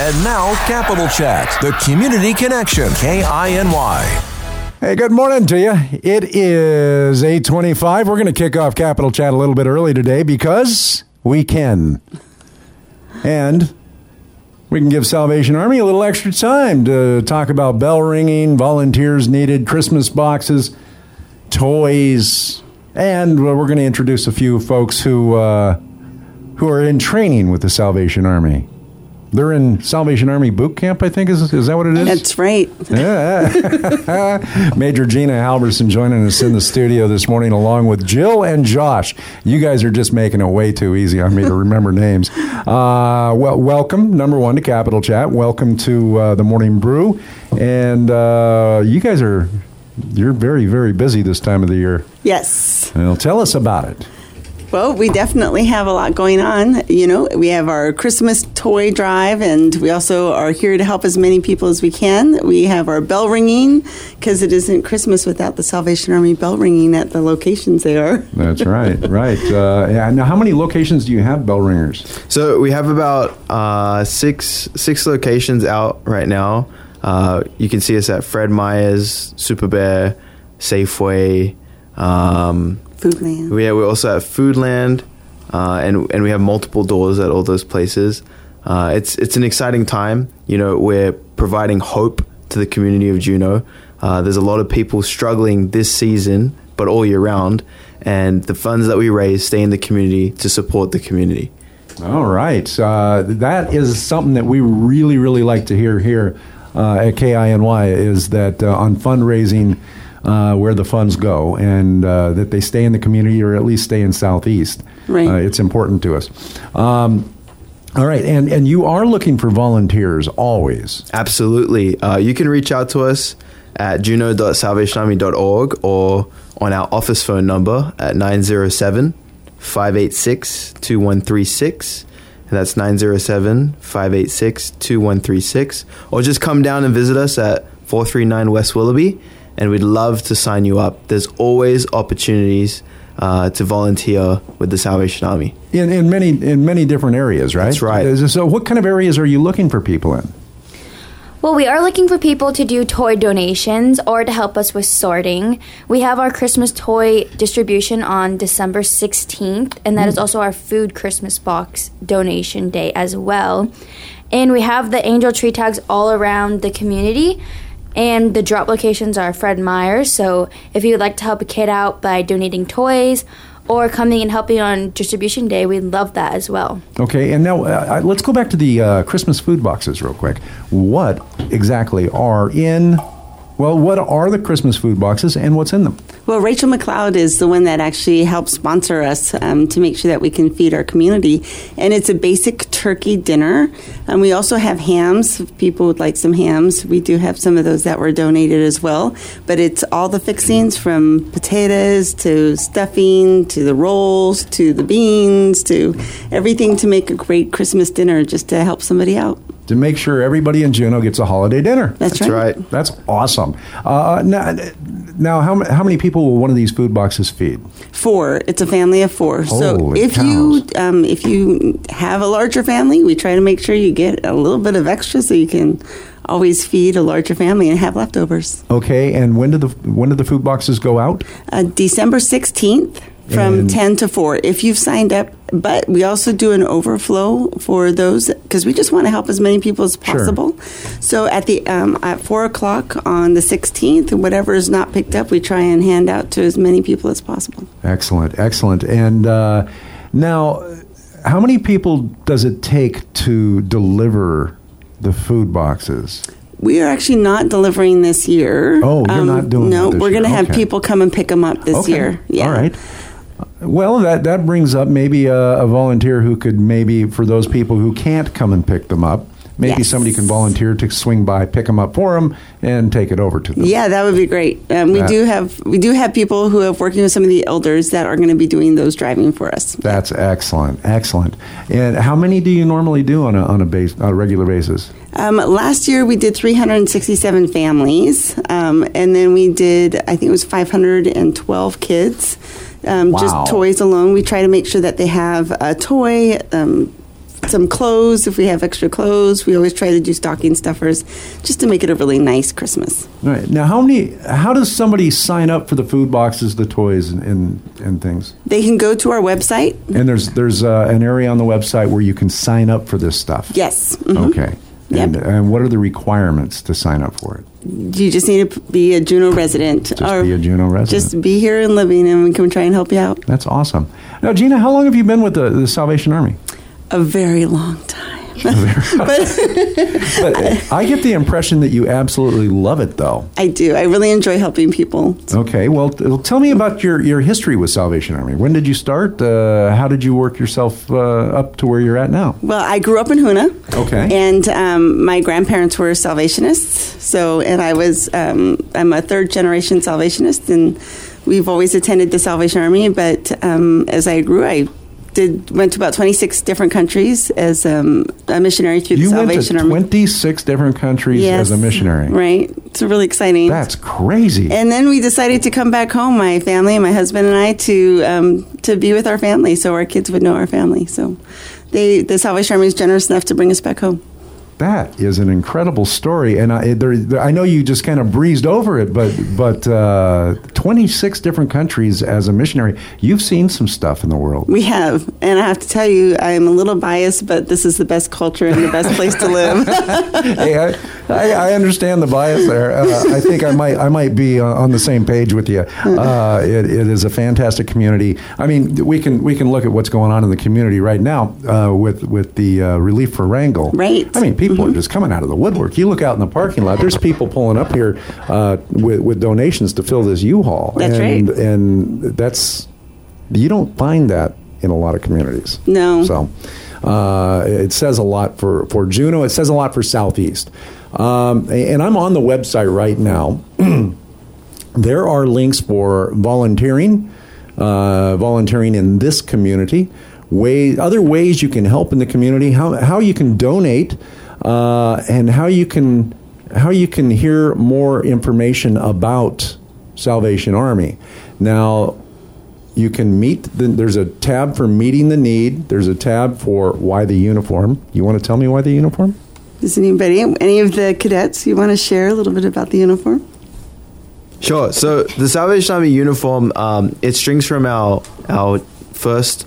And now, Capital Chat, the community connection, KINY. Hey, good morning to you. It is 825. We're going to kick off Capital Chat a little bit early today because we can. And we can give Salvation Army a little extra time to talk about bell ringing, volunteers needed, Christmas boxes, toys, and we're going to introduce a few folks who uh, who are in training with the Salvation Army. They're in Salvation Army boot camp, I think. Is, is that what it is? That's right. Yeah. Major Gina Halverson joining us in the studio this morning, along with Jill and Josh. You guys are just making it way too easy on me to remember names. Uh, well, welcome, number one, to Capital Chat. Welcome to uh, the Morning Brew. And uh, you guys are, you're very, very busy this time of the year. Yes. Well, tell us about it. Well, we definitely have a lot going on. You know, we have our Christmas toy drive, and we also are here to help as many people as we can. We have our bell ringing because it isn't Christmas without the Salvation Army bell ringing at the locations they are. That's right, right. Uh, yeah, now, how many locations do you have bell ringers? So we have about uh, six six locations out right now. Uh, you can see us at Fred Meyer's, Super Bear, Safeway. Um, Foodland. we we're also at Foodland, uh, and and we have multiple doors at all those places. Uh, it's it's an exciting time. You know, we're providing hope to the community of Juneau. Uh, there's a lot of people struggling this season, but all year round, and the funds that we raise stay in the community to support the community. All right. Uh, that is something that we really, really like to hear here uh, at KINY is that uh, on fundraising, uh, where the funds go and uh, that they stay in the community or at least stay in Southeast. Right. Uh, it's important to us. Um, all right. And, and you are looking for volunteers always. Absolutely. Uh, you can reach out to us at juneau.salvationarmy.org or on our office phone number at 907 586 2136. And that's 907 586 2136. Or just come down and visit us at 439 West Willoughby, and we'd love to sign you up. There's always opportunities uh, to volunteer with the Salvation Army. In, in many in many different areas, right? That's right. So, what kind of areas are you looking for people in? Well, we are looking for people to do toy donations or to help us with sorting. We have our Christmas toy distribution on December 16th, and that is also our food Christmas box donation day as well. And we have the angel tree tags all around the community. And the drop locations are Fred Meyer's. So if you would like to help a kid out by donating toys or coming and helping on distribution day, we'd love that as well. Okay, and now uh, let's go back to the uh, Christmas food boxes real quick. What exactly are in? Well, what are the Christmas food boxes and what's in them? Well, Rachel McLeod is the one that actually helps sponsor us um, to make sure that we can feed our community. And it's a basic turkey dinner. And we also have hams. If people would like some hams, we do have some of those that were donated as well. But it's all the fixings from potatoes to stuffing to the rolls to the beans to everything to make a great Christmas dinner just to help somebody out. To make sure everybody in Juneau gets a holiday dinner. That's, That's right. That's awesome. Uh, now, now how, how many people will one of these food boxes feed? Four. It's a family of four. so Holy if you um, if you have a larger family, we try to make sure you get a little bit of extra so you can always feed a larger family and have leftovers. Okay, and when do the when do the food boxes go out? Uh, December sixteenth from And- ten to four. If you've signed up, but we also do an overflow for those because we just want to help as many people as Sure. possible. So at the um, at four o'clock on the sixteenth, whatever is not picked up, we try and hand out to as many people as possible. Excellent, excellent. And uh, now, how many people does it take to deliver the food boxes? We are actually not delivering this year. Oh, you're not doing No, we're going to year. have Okay. people come and pick them up this okay. year. Yeah. All right. Well, that, that brings up maybe a, a volunteer who could maybe, for those people who can't come and pick them up, maybe Yes. somebody can volunteer to swing by, pick them up for them, and take it over to them. Yeah, that would be great. Um, we That- do have we do have people who have working with some of the elders that are going to be doing those driving for us. That's excellent, excellent. And how many do you normally do on a, on a, base, on a regular basis? Um, last year we did 367 families, um, and then we did I think it was 512 kids. Um, Wow. Just toys alone. We try to make sure that they have a toy. Um, some clothes if we have extra clothes. We always try to do stocking stuffers just to make it a really nice Christmas. All right. Now, how many? How does somebody sign up for the food boxes, the toys, and and, and things? They can go to our website. And there's there's uh, an area on the website where you can sign up for this stuff. Yes. mhm. Okay. Yep. And, and what are the requirements to sign up for it? You just need to be a Juneau resident. Just be a Juneau resident. Just be here and living, and we can try and help you out. That's awesome. Now, Gina, how long have you been with the, the Salvation Army? A very long time. But I get the impression that you absolutely love it, though. I do. I really enjoy helping people. Okay, well, tell me about your, your history with Salvation Army. When did you start? Uh, how did you work yourself uh, up to where you're at now? Well, I grew up in Hoonah. Okay. And um, my grandparents were Salvationists. So, and I was, um, I'm a third generation Salvationist, and we've always attended the Salvation Army. But um, as I grew, I did went to about 26 different countries as um, a missionary through You the went to Salvation Army. 26 different countries as a missionary. Right. It's really exciting. That's crazy. and then we decided to come back home, my family, my husband and I, to um, to be with our family, so our kids would know our family. So, they the Salvation Army is generous enough to bring us back home. That is an incredible story, and I, there, there- I know you just kind of breezed over it, but but uh, 26 different countries as a missionary, you've seen some stuff in the world. We have, and I have to tell you, I'm a little biased, but this is the best culture and the best place to live. hey, I, I, I understand the bias there. Uh, I think I might I might be on on the same page with you. Uh, it, it is a fantastic community. I mean, we can we can look at what's going on in the community right now uh, with with the uh, relief for Wrangell. Right. I mean, people are just coming out of the woodwork. You look out in the parking lot. There's people pulling up here uh, with with donations to fill this U-Haul. That's and, right. And that's you don't find that in a lot of communities. No. So uh, it says a lot for, for Juneau. It says a lot for Southeast. Um, and I'm on the website right now. there are links for volunteering, uh, volunteering in this community, way, other ways you can help in the community, how, how you can donate, uh, and how you can how you can hear more information about Salvation Army. Now, you can meet the, there's a tab for meeting the need there's a tab for why the uniform you want to tell me why the uniform Does anybody, any of the cadets, you want to share a little bit about the uniform? Sure. So the Salvation Army uniform, um, it strings from our our first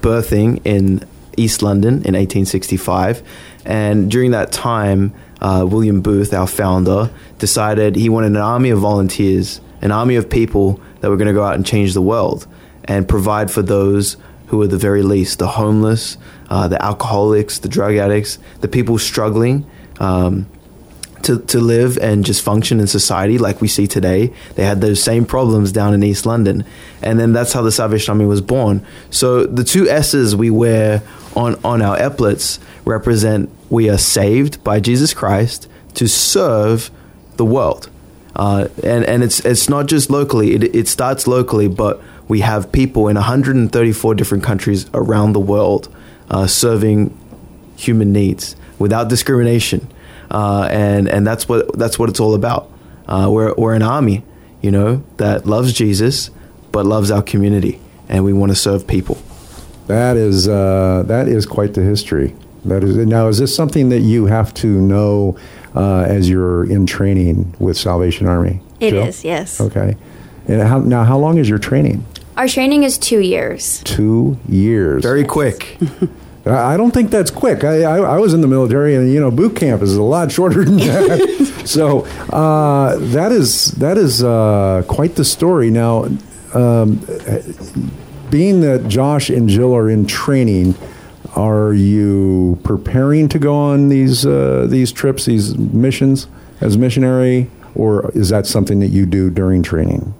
birthing in East London in 1865, and during that time, uh, William Booth, our founder, decided he wanted an army of volunteers, an army of people that were going to go out and change the world and provide for those who were the very least, the homeless, uh, the alcoholics, the drug addicts, the people struggling. Um, to, to live and just function in society like we see today. They had those same problems down in East London. And then that's how the Salvation Army was born. So the two S's we wear on, on our epaulets represent we are saved by Jesus Christ to serve the world. Uh, and and it's, it's not just locally, it, it starts locally, but we have people in 134 different countries around the world uh, serving human needs without discrimination, uh, and and that's what that's what it's all about. Uh, we're we're an army, you know, that loves Jesus but loves our community, and we want to serve people. that is uh, that is quite the history that is now is this something that you have to know uh, as you're in training with salvation army It Jill? is, yes. okay and how, now how long is your training Our training is two years. two years Very quick. I don't think that's quick. I, I, I was in the military, and you know, boot camp is a lot shorter than that. so uh, that is that is uh, quite the story. Now, um, being that Josh and Jill are in training, are you preparing to go on these uh, these trips, these missions as missionary, or is that something that you do during training?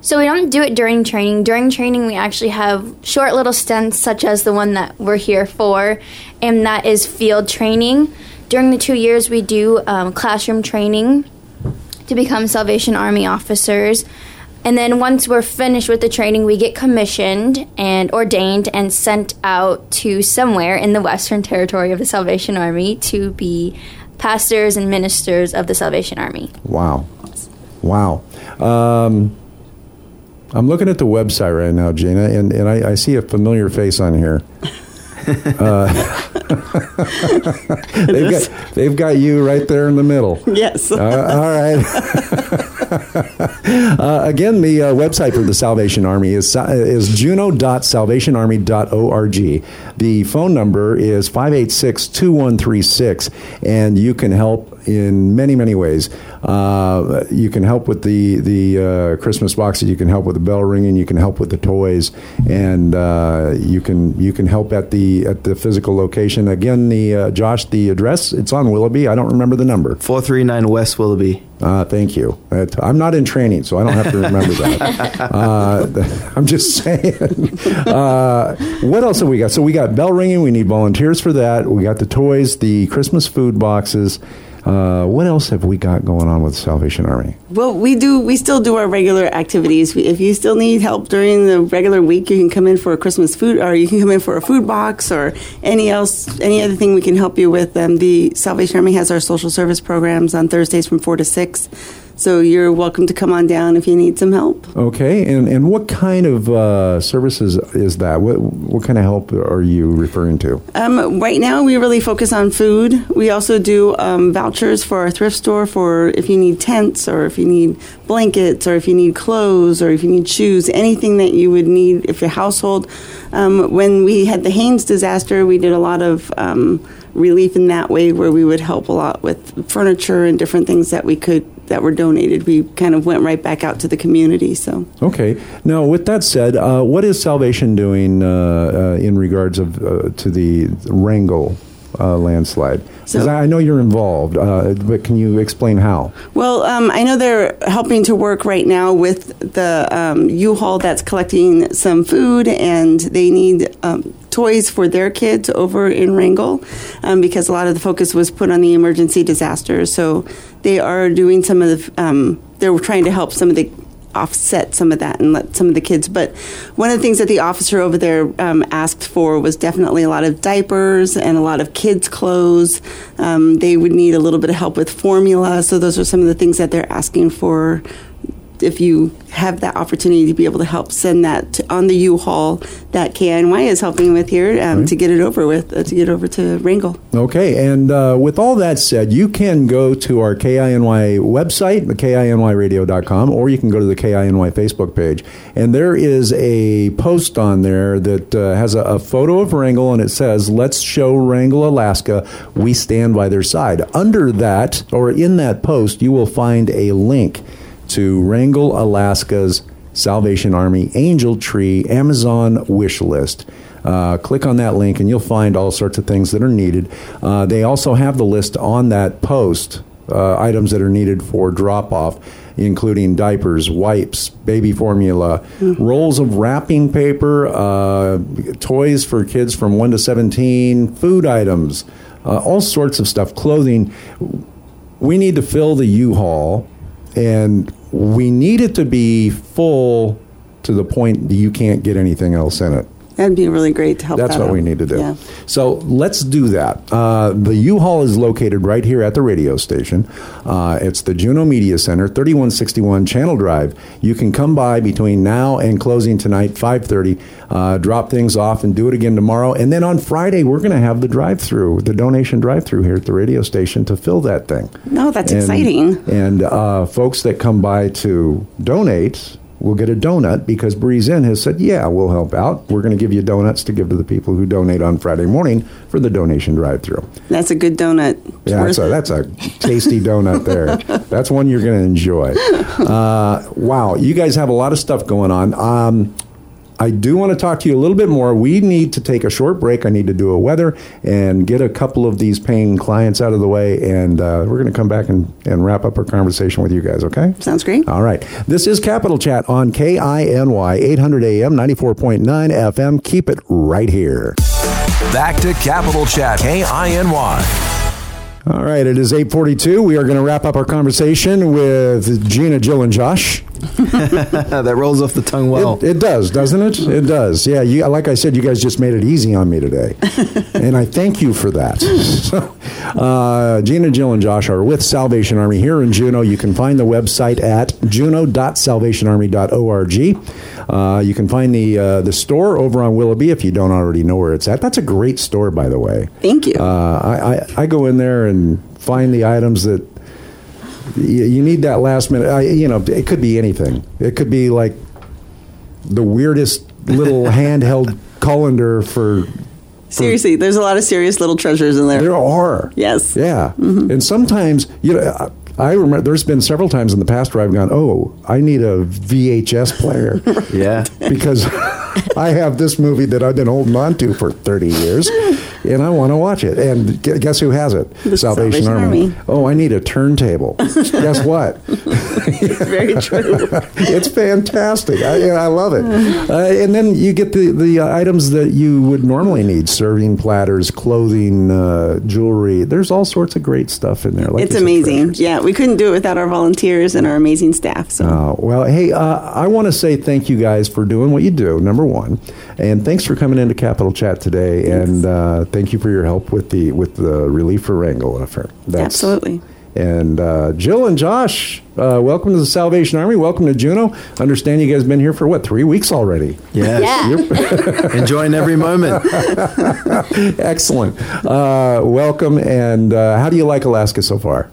So we don't do it during training. During training, we actually have short little stints, such as the one that we're here for, and that is field training. During the two years, we do um, classroom training to become Salvation Army officers. And then once we're finished with the training, we get commissioned and ordained and sent out to somewhere in the Western Territory of the Salvation Army to be pastors and ministers of the Salvation Army. Wow. Wow. Um, I'm looking at the website right now, Gina, and, and I, I see a familiar face on here. they've got they've got you right there in the middle. Yes. Uh, all right. uh, again, the uh, website for the Salvation Army is is juneau.salvationarmy.org. The phone number is 586-2136, and you can help in many many ways. Uh, you can help with the the uh, Christmas boxes. You can help with the bell ringing. You can help with the toys, and uh, you can you can help at the at the physical location. Again, the uh, Josh, the address it's on Willoughby. I don't remember the number. 439 West Willoughby. Uh, thank you. I'm not in training, so I don't have to remember that. uh, I'm just saying. Uh, what else have we got? So we got bell ringing. We need volunteers for that. We got the toys, the Christmas food boxes. Uh, what else have we got going on with Salvation Army? Well, we do. We still do our regular activities. We- If you still need help during the regular week, you can come in for a Christmas food, or you can come in for a food box, or any else, any other thing we can help you with. Um, the Salvation Army has our social service programs on Thursdays from four to six. So you're welcome to come on down if you need some help. Okay, and, and what kind of uh, services is that? What, what kind of help are you referring to? Um, right now, we really focus on food. We also do um, vouchers for our thrift store for if you need tents or if you need blankets or if you need clothes or if you need shoes, anything that you would need if your household. Um, when we had the Haines disaster, we did a lot of um, relief in that way where we would help a lot with furniture and different things that we could that were donated. We kind of went right back out to the community. So. Okay. Now, with that said, uh, what is Salvation doing uh, uh, in regards of uh, to the Wrangell uh, landslide? Because So- I know you're involved, uh, but can you explain how? Well, um, I know they're helping to work right now with the um, U-Haul that's collecting some food, and they need um, toys for their kids over in Wrangell um, because a lot of the focus was put on the emergency disasters. So they are doing some of the. Um, they're trying to help some of the offset some of that and let some of the kids. But one of the things that the officer over there um, asked for was definitely a lot of diapers and a lot of kids' clothes. Um, they would need a little bit of help with formula. So those are some of the things that they're asking for. If you have that opportunity to be able to help send that to, on the U-Haul that KNY is helping with here um, to get it over with, uh, to get over to Wrangell. Okay, and uh, with all that said, you can go to our KINY website, the KINYradio.com, or you can go to the KINY Facebook page. And there is a post on there that uh, has a, a photo of Wrangell, and it says, Let's show Wrangell, Alaska. We stand by their side. Under that, or in that post, you will find a link to Wrangell, Alaska's Salvation Army Angel Tree Amazon wish list. Uh, click on that link and you'll find all sorts of things that are needed. Uh, they also have the list on that post, uh, items that are needed for drop off, including diapers, wipes, baby formula, rolls of wrapping paper, uh, toys for kids from 1 to 17, food items, uh, all sorts of stuff, clothing. We need to fill the U Haul and we need it to be full to the point that you can't get anything else in it. That'd be really great to help. That's that what out. we need to do. Yeah. So let's do that. Uh, the U-Haul is located right here at the radio station. Uh, it's the Juneau Media Center, 3161 Channel Drive. You can come by between now and closing tonight, 5:30. Uh, drop things off and do it again tomorrow. And then on Friday, we're going to have the drive-through, the donation drive-through here at the radio station to fill that thing. No, that's And- exciting. And uh, folks that come by to donate will get a donut because Breeze Inn has said, yeah, we'll help out. We're going to give you donuts to give to the people who donate on Friday morning for the donation drive-through. That's a good donut. Yeah, that's a, that's a tasty donut there. That's one you're going to enjoy. Uh, wow, you guys have a lot of stuff going on. Um, I do want to talk to you a little bit more. We need to take a short break. I need to do a weather and get a couple of these paying clients out of the way, and uh, we're going to come back and, and wrap up our conversation with you guys, okay? Sounds great. All right. This is Capital Chat on KINY 800 AM 94.9 FM. Keep it right here. Back to Capital Chat, KINY. All right, it is 842. We are going to wrap up our conversation with Gina, Jill, and Josh. that rolls off the tongue well. It, it does, doesn't it? It does. Yeah, you, like I said, you guys just made it easy on me today. and I thank you for that. So, uh, Gina, Jill, and Josh are with Salvation Army here in Juneau. You can find the website at juneau.salvationarmy.org. Uh, you can find the uh, the store over on Willoughby if you don't already know where it's at. That's a great store, by the way. Thank you. Uh, I, I, I go in there and find the items that you, you need that last minute. I, you know, it could be anything. It could be like the weirdest little handheld colander for. Seriously, there's a lot of serious little treasures in there. There are. Yes. Yeah. Mm-hmm. And sometimes, you know, I remember there's been several times in the past where I've gone, oh, I need a VHS player. Yeah. because I have this movie that I've been holding on to for 30 years, and I want to watch it. And guess who has it? The Salvation Army. Oh, I need a turntable. guess what? Very true. it's fantastic. I, I love it. Uh, and then you get the, the uh, items that you would normally need serving platters, clothing, uh, jewelry. There's all sorts of great stuff in there. Like it's amazing. Yeah, we couldn't do it without our volunteers and our amazing staff. So Oh, well, hey, uh, I want to say thank you guys for doing what you do, number one. And thanks for coming into Capital Chat today. And uh, thank you for your help with the with the relief for Wrangell affair. That's- absolutely. And uh, Jill and Josh, uh, welcome to the Salvation Army. Welcome to Juneau. Understand you guys been here for what three weeks already? Yes. Yeah. Enjoying every moment. Excellent. Uh, welcome. And uh, how do you like Alaska so far?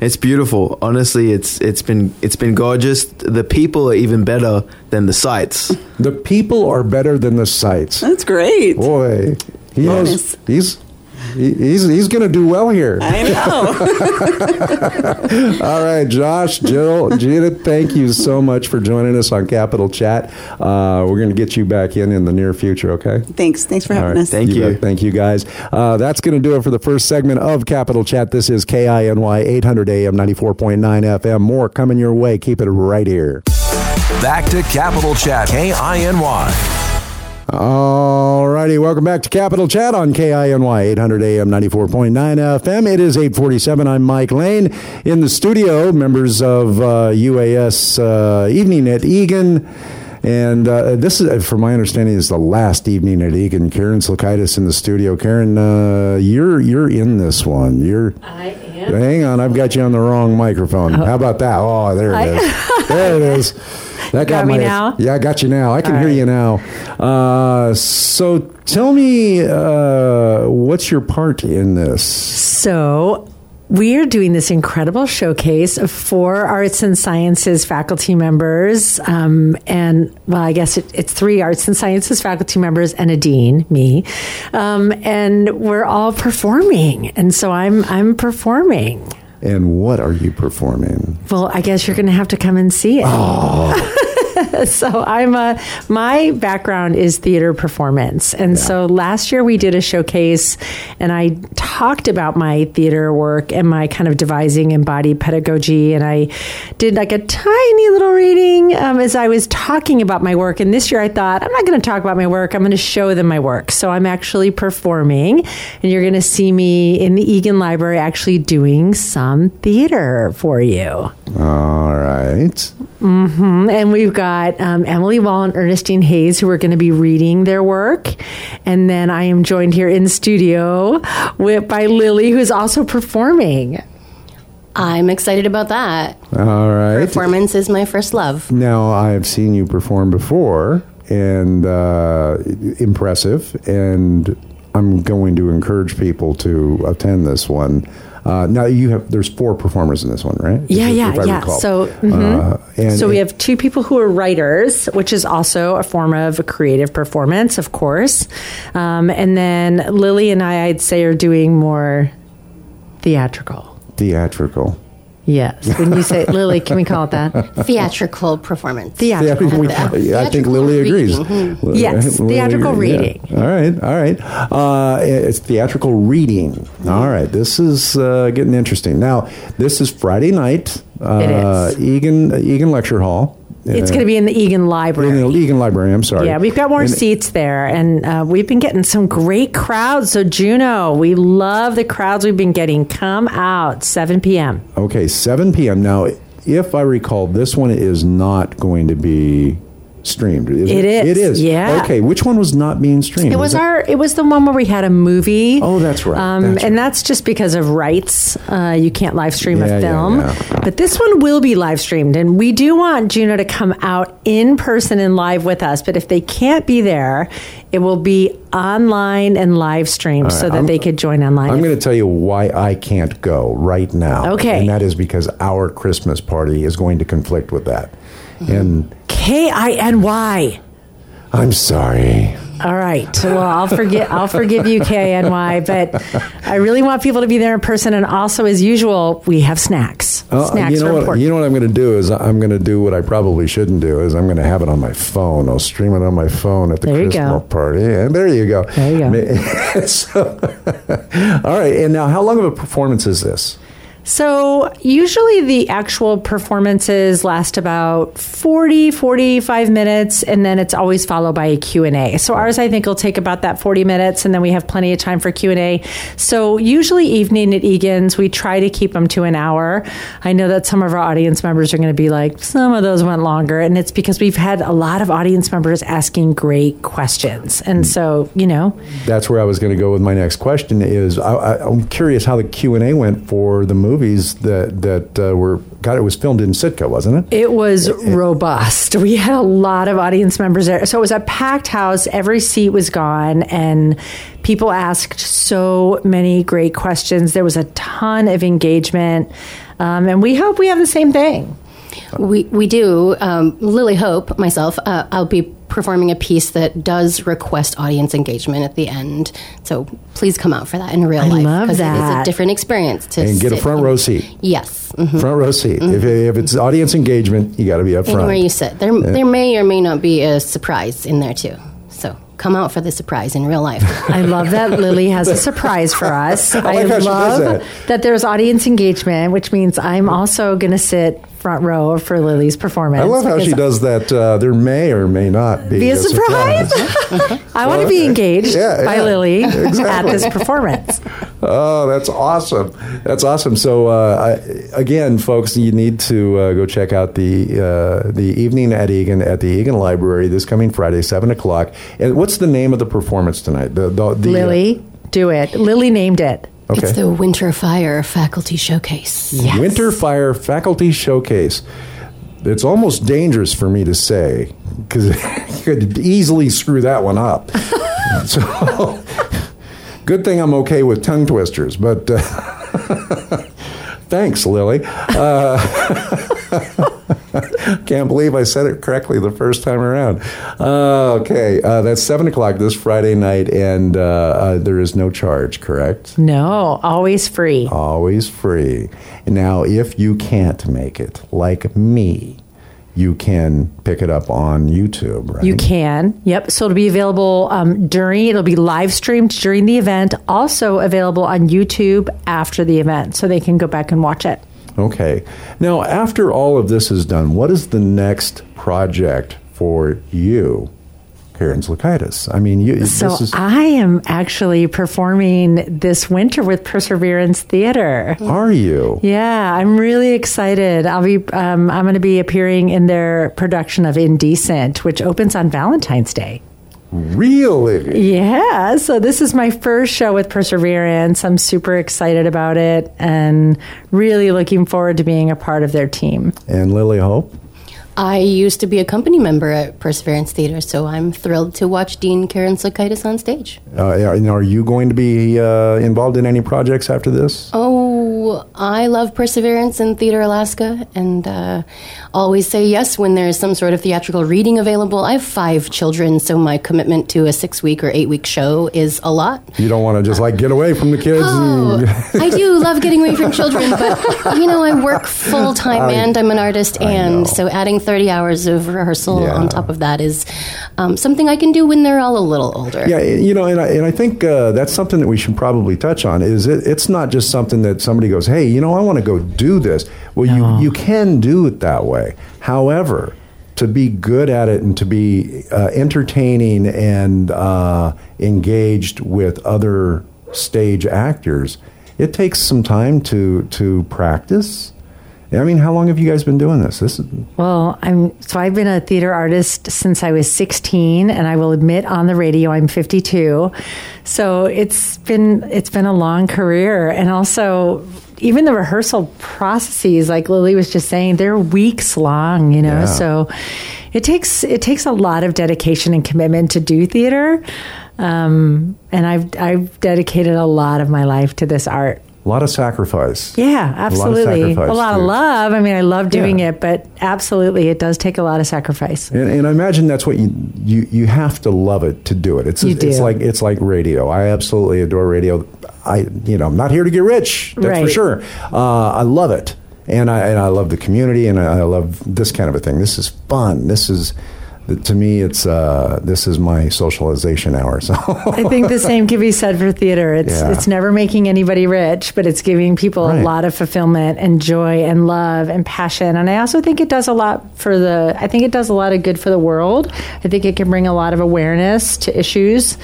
It's beautiful. Honestly, it's it's been it's been gorgeous. The people are even better than the sights. The people are better than the sights. That's great. Boy, he Bonus. knows he's he's he's going to do well here. I know. All right, Josh, Jill, Gina, thank you so much for joining us on Capital Chat. Uh, we're going to get you back in in the near future. Okay. Thanks. Thanks for having right. us. Thank you. bet. Thank you, guys. Uh, that's going to do it for the first segment of Capital Chat. This is KINY 800 AM 94.9 FM. More coming your way. Keep it right here. Back to Capital Chat, KINY. All righty, welcome back to Capital Chat on KINY 800 AM 94.9 FM. It is 847. I'm Mike Lane. In the studio, members of uh, UAS uh, Evening at Egan. And uh, this is, from my understanding, is the last evening at Egan. Carin Silkaitis in the studio. Carin, uh, you're you're in this one. You're. I am. Hang on, I've got you on the wrong microphone. How about that? Oh, there it is. there it is. That Got me my- now? Yeah, I got you now. I can All hear right. you now. Uh, so tell me, uh, what's your part in this? So, we are doing this incredible showcase for arts and sciences faculty members. Um, and, well, I guess it, it's three arts and sciences faculty members and a dean, me. Um, and we're all performing. And so I'm, I'm performing. And what are you performing? Well, I guess you're going to have to come and see it. so I'm a my background is theater performance, and so last year we did a showcase, and I talked about my theater work and my kind of devising embodied pedagogy, and I did like a tiny little reading um, as I was talking about my work. And this year I thought I'm not going to talk about my work; I'm going to show them my work. So I'm actually performing, and you're going to see me in the Egan Library actually doing some theater for you. All right. And we've got um, Emily Wall and Ernestine Hayes who are going to be reading their work. And then I am joined here in studio with, by Lily, who's also performing. I'm excited about that. All right. Performance is my first love. Now, I've seen you perform before, and uh, impressive. And I'm going to encourage people to attend this one. Uh, now, you have there's four performers in this one, right? Yeah, If- yeah, if yeah. recall. So. Uh, and, so we have two people who are writers, which is also a form of a creative performance, of course. Um, and then Lily and I, I'd say, are doing more theatrical. theatrical. Yes. When you say Lily, can we call it that? Theatrical performance. Theatrical. Yeah, we- Yeah. I think Theatrical Lily agrees. reading. Lily- Yes, Lily theatrical agrees, yeah. reading. All right, all right. Uh, it's theatrical reading. All right, this is uh, getting interesting. Now, this is Friday night. Uh, It is. Egan Egan Lecture Hall. It's going to be in the Egan Library. in the Egan Library. I'm sorry. Yeah, we've got more And- seats there, and uh, we've been getting some great crowds. So, Juneau, we love the crowds we've been getting. Come out, 7 p.m. Okay, 7 p.m. Now, if I recall, this one is not going to be streamed. Is It is, It is. yeah. Okay, which one was not being streamed? It was it- our. It was the one where we had a movie. Oh, that's right. Um, That's and right. that's just because of rights. Uh, you can't live stream Yeah, a film, yeah. but this one will be live streamed, and we do want Juneau to come out in person and live with us. But if they can't be there, it will be online and live streamed so that I'm- they could join online. I'm going to tell you why I can't go right now. Okay. And that is because our Christmas party is going to conflict with that. And K I N Y. I'm sorry. All right. Well, I'll forget. I'll forgive you, K N Y. But I really want people to be there in person, and also, as usual, we have snacks. Uh, snacks you are know what? important. You know what I'm going to do is I'm going to do what I probably shouldn't do is I'm going to have it on my phone. I'll stream it on my phone at the There Christmas party, and there you go. There you go. so, all right. And now, how long of a performance is this? So usually the actual performances last about 40, 45 minutes, and then it's always followed by a Q&A. So ours, I think, will take about that 40 minutes, and then we have plenty of time for Q&A. So usually evening at Egan's, we try to keep them to an hour. I know that some of our audience members are going to be like, some of those went longer, and it's because we've had a lot of audience members asking great questions. And so, you know, That's where I was going to go with my next question. Is I, I, I'm curious how the Q and A went for the movies that that uh, were. God, it was filmed in Sitka, wasn't it? It was robust. We had a lot of audience members there. So it was a packed house. Every seat was gone, and people asked so many great questions. There was a ton of engagement. Um, and we hope we have the same thing. We we do. Um, Lily Hope, myself, uh, I'll be performing a piece that does request audience engagement at the end. So please come out for that in real I life love it is a different experience to And get a front in- row seat. Yes. mhm. Front row seat. If, if it's audience engagement, you got to be up front. Anywhere you sit, there there may or may not be a surprise in there too. So come out for the surprise in real life. I love that Lily has a surprise for us. I, like how she does love that. that. there's audience engagement, which means I'm also going to sit front row for Lily's performance. I love how she does that. Uh, there may or may not be, Be a surprise. I want to be engaged Yeah, by yeah. Lily at this performance. Oh, that's awesome! That's awesome. So, uh, I, again, folks, you need to uh, go check out the uh, the evening at Egan at the Egan Library this coming Friday, seven o'clock. And what's the name of the performance tonight? The, the, the, uh, Lily, do it. Lily named it. Okay. It's the Winter Fire Faculty Showcase. Winter Fire Faculty Showcase. It's almost dangerous for me to say because you could easily screw that one up. so, good thing I'm okay with tongue twisters, but uh, thanks, Lily. Uh, can't believe I said it correctly the first time around. Uh, okay, uh, that's 7 o'clock this Friday night, and uh, uh, there is no charge, correct? No, always free. always free. Now, if you can't make it, like me, you can pick it up on YouTube, right? You can. Yep. So it'll be available um, during, it'll be live streamed during the event, also available on YouTube after the event. So they can go back and watch it. Okay. Now, after all of this is done, what is the next project for you, Carin Silkaitis? I mean, you, So this is. I am actually performing this winter with Perseverance Theater. are you? Yeah, I'm really excited. I'll be um, I'm going to be appearing in their production of Indecent, which opens on Valentine's Day. Really? Yeah, so this is my first show with Perseverance. I'm super excited about it and really looking forward to being a part of their team. And Lily Hope? I used to be a company member at Perseverance Theater, so I'm thrilled to watch Dean Carin Silkaitis on stage. Uh, are are you going to be uh, involved in any projects after this? Oh, I love Perseverance in Theater Alaska and uh, always say yes when there's some sort of theatrical reading available. I have five children, so my commitment to a six week or eight week show is a lot. You don't want to just like get away from the kids? Oh, and- I do love getting away from children, but you know, I work full time and I'm an artist, I and know. so adding 30 hours of rehearsal Yeah. on top of that is um, something I can do when they're all a little older. Yeah, you know, and I, and I think uh, that's something that we should probably touch on. Is it, it's not just something that somebody goes, "Hey, you know, I want to go do this." Well, you you can do it that way. However, to be good at it and to be uh, entertaining and uh, engaged with other stage actors, it takes some time to to practice. I mean, how long have you guys been doing this? This is Well, I'm so I've been a theater artist since I was 16, and I will admit on the radio I'm 52. So it's been it's been a long career, and also even the rehearsal processes, like Lily was just saying, they're weeks long. You know, Yeah. so it takes it takes a lot of dedication and commitment to do theater. Um, and I've I've dedicated a lot of my life to this art. A lot of sacrifice. Yeah, absolutely. A sacrifice, lot of love. I mean, I love doing Yeah. it, but absolutely, it does take a lot of sacrifice. And, and I imagine that's what you, you you have to love it to do it. It's You it's do. like it's like radio. I absolutely adore radio. I you know I'm not here to get rich. That's for sure. Uh, I love it, and I and I love the community, and I, I love this kind of a thing. This is fun. This is to me. It's uh, this is my socialization hour. So I think the same can be said for theater. It's Yeah. it's never making anybody rich, but it's giving people Right. a lot of fulfillment and joy and love and passion. And I also think it does a lot for the. I think it does a lot of good for the world. I think it can bring a lot of awareness to issues.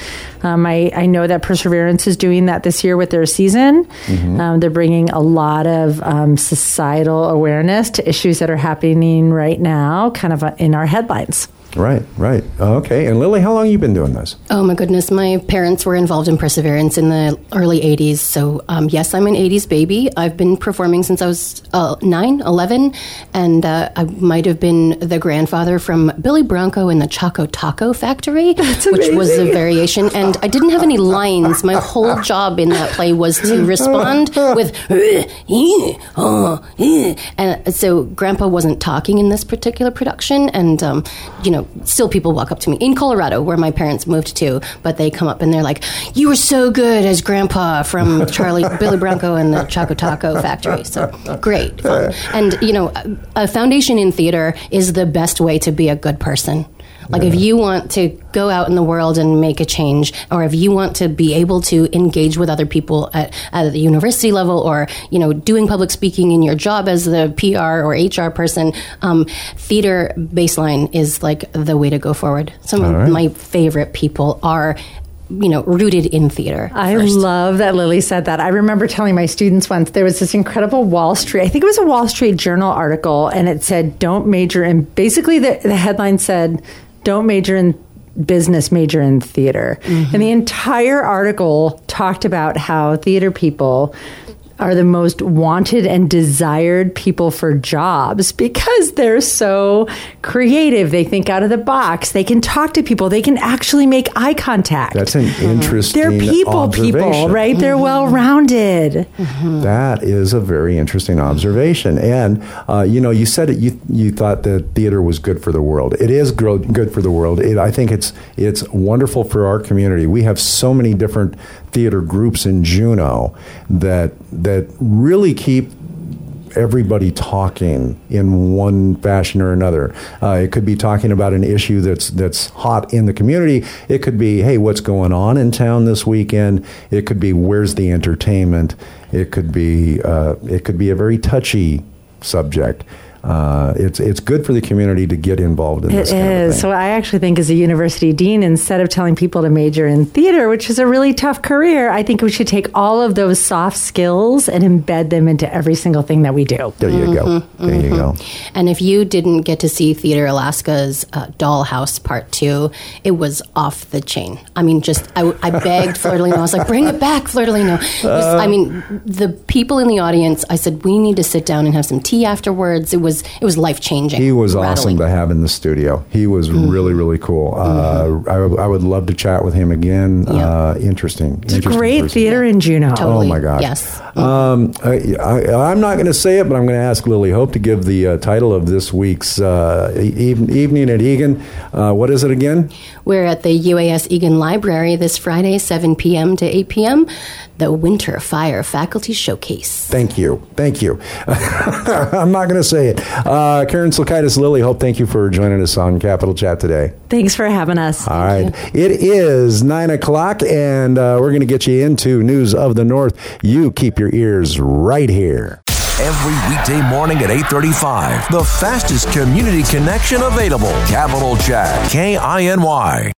Um, I I know that Perseverance is doing that this year with their season. Mm-hmm. Um, they're bringing a lot of um, societal awareness to issues that are happening right now, kind of uh, in our headlines. right, right, okay. And Lily, how long you been doing this? Oh my goodness, my parents were involved in Perseverance in the early 80s. So, um, yes, I'm an 80s baby. I've been performing since I was uh, 9, 11, and uh, I might have been the grandfather from Billy Bronco in the Choco Taco Factory, which was a variation. And I didn't have any lines. My whole job in that play was to respond with, "Uh, uh, and so Grandpa wasn't talking in this particular production. And, um, you know, still people walk up to me in Colorado, where my parents moved to, but they come up and they're like, "You were so good as Grandpa from Charlie Billy Bronco and the Choco Taco Factory." So great, fun. and you know, a foundation in theater is the best way to be a good person. Like if you want to go out in the world and make a change, or if you want to be able to engage with other people at, at the university level, or you know, doing public speaking in your job as the PR or HR person, um, theater baseline is like the way to go forward. Some of right. my favorite people are, you know, rooted in theater. I first. love that Lily said that. I remember telling my students once there was this incredible Wall Street, I think it was a Wall Street Journal article, and it said, don't major in, basically, the, the headline said, don't major in business, major in theater. Mm-hmm. And the entire article talked about how theater people are the most wanted and desired people for jobs because they're so creative. They think out of the box. They can talk to people. They can actually make eye contact. That's an mm-hmm. interesting. They're people, people, observation. right? They're mm-hmm. well rounded. Mm-hmm. That is a very interesting observation. And uh, you know, you said it. You you thought that theater was good for the world. It is gro- good for the world. It, I think it's it's wonderful for our community. We have so many different theater groups in Juneau that that really keep everybody talking in one fashion or another. Uh, it could be talking about an issue that's that's hot in the community. It could be, hey, what's going on in town this weekend? It could be, where's the entertainment? It could be, uh, it could be a very touchy subject. Uh, it's it's good for the community to get involved in It this. kind of thing. So I actually think as a university dean, instead of telling people to major in theater, which is a really tough career, I think we should take all of those soft skills and embed them into every single thing that we do. there you go. There you go. And if you didn't get to see Theater Alaska's uh, Dollhouse Part Two, it was off the chain. I mean, just I, I begged Flirtelino. I was like, "Bring it back, Flirtelino." It was- I mean, the people in the audience. I said, "We need to sit down and have some tea afterwards." It was it was life changing. He was awesome to have in the studio. He was Mm-hmm. really, really cool. Uh, I, I would love to chat with him again. Yeah. Uh, interesting. It's great theater in Juneau. Oh my gosh! Yes. Um, I, I, I'm not going to say it, but I'm going to ask Lily Hope to give the uh, title of this week's uh, e- evening at Egan. Uh, what is it again? We're at the UAS Egan Library this Friday, 7 p.m. to 8 p.m. The Winter Fire Faculty Showcase. Thank you, thank you. I'm not going to say it. Uh, Carin Silkaitis, Lily Hope, thank you for joining us on Capital Chat today. Thanks for having us. All right. It is nine o'clock, and uh, we're going to get you into news of the North. You keep your ears right here. every weekday morning at 8:35. The fastest community connection available. Capital Chat, K I N Y.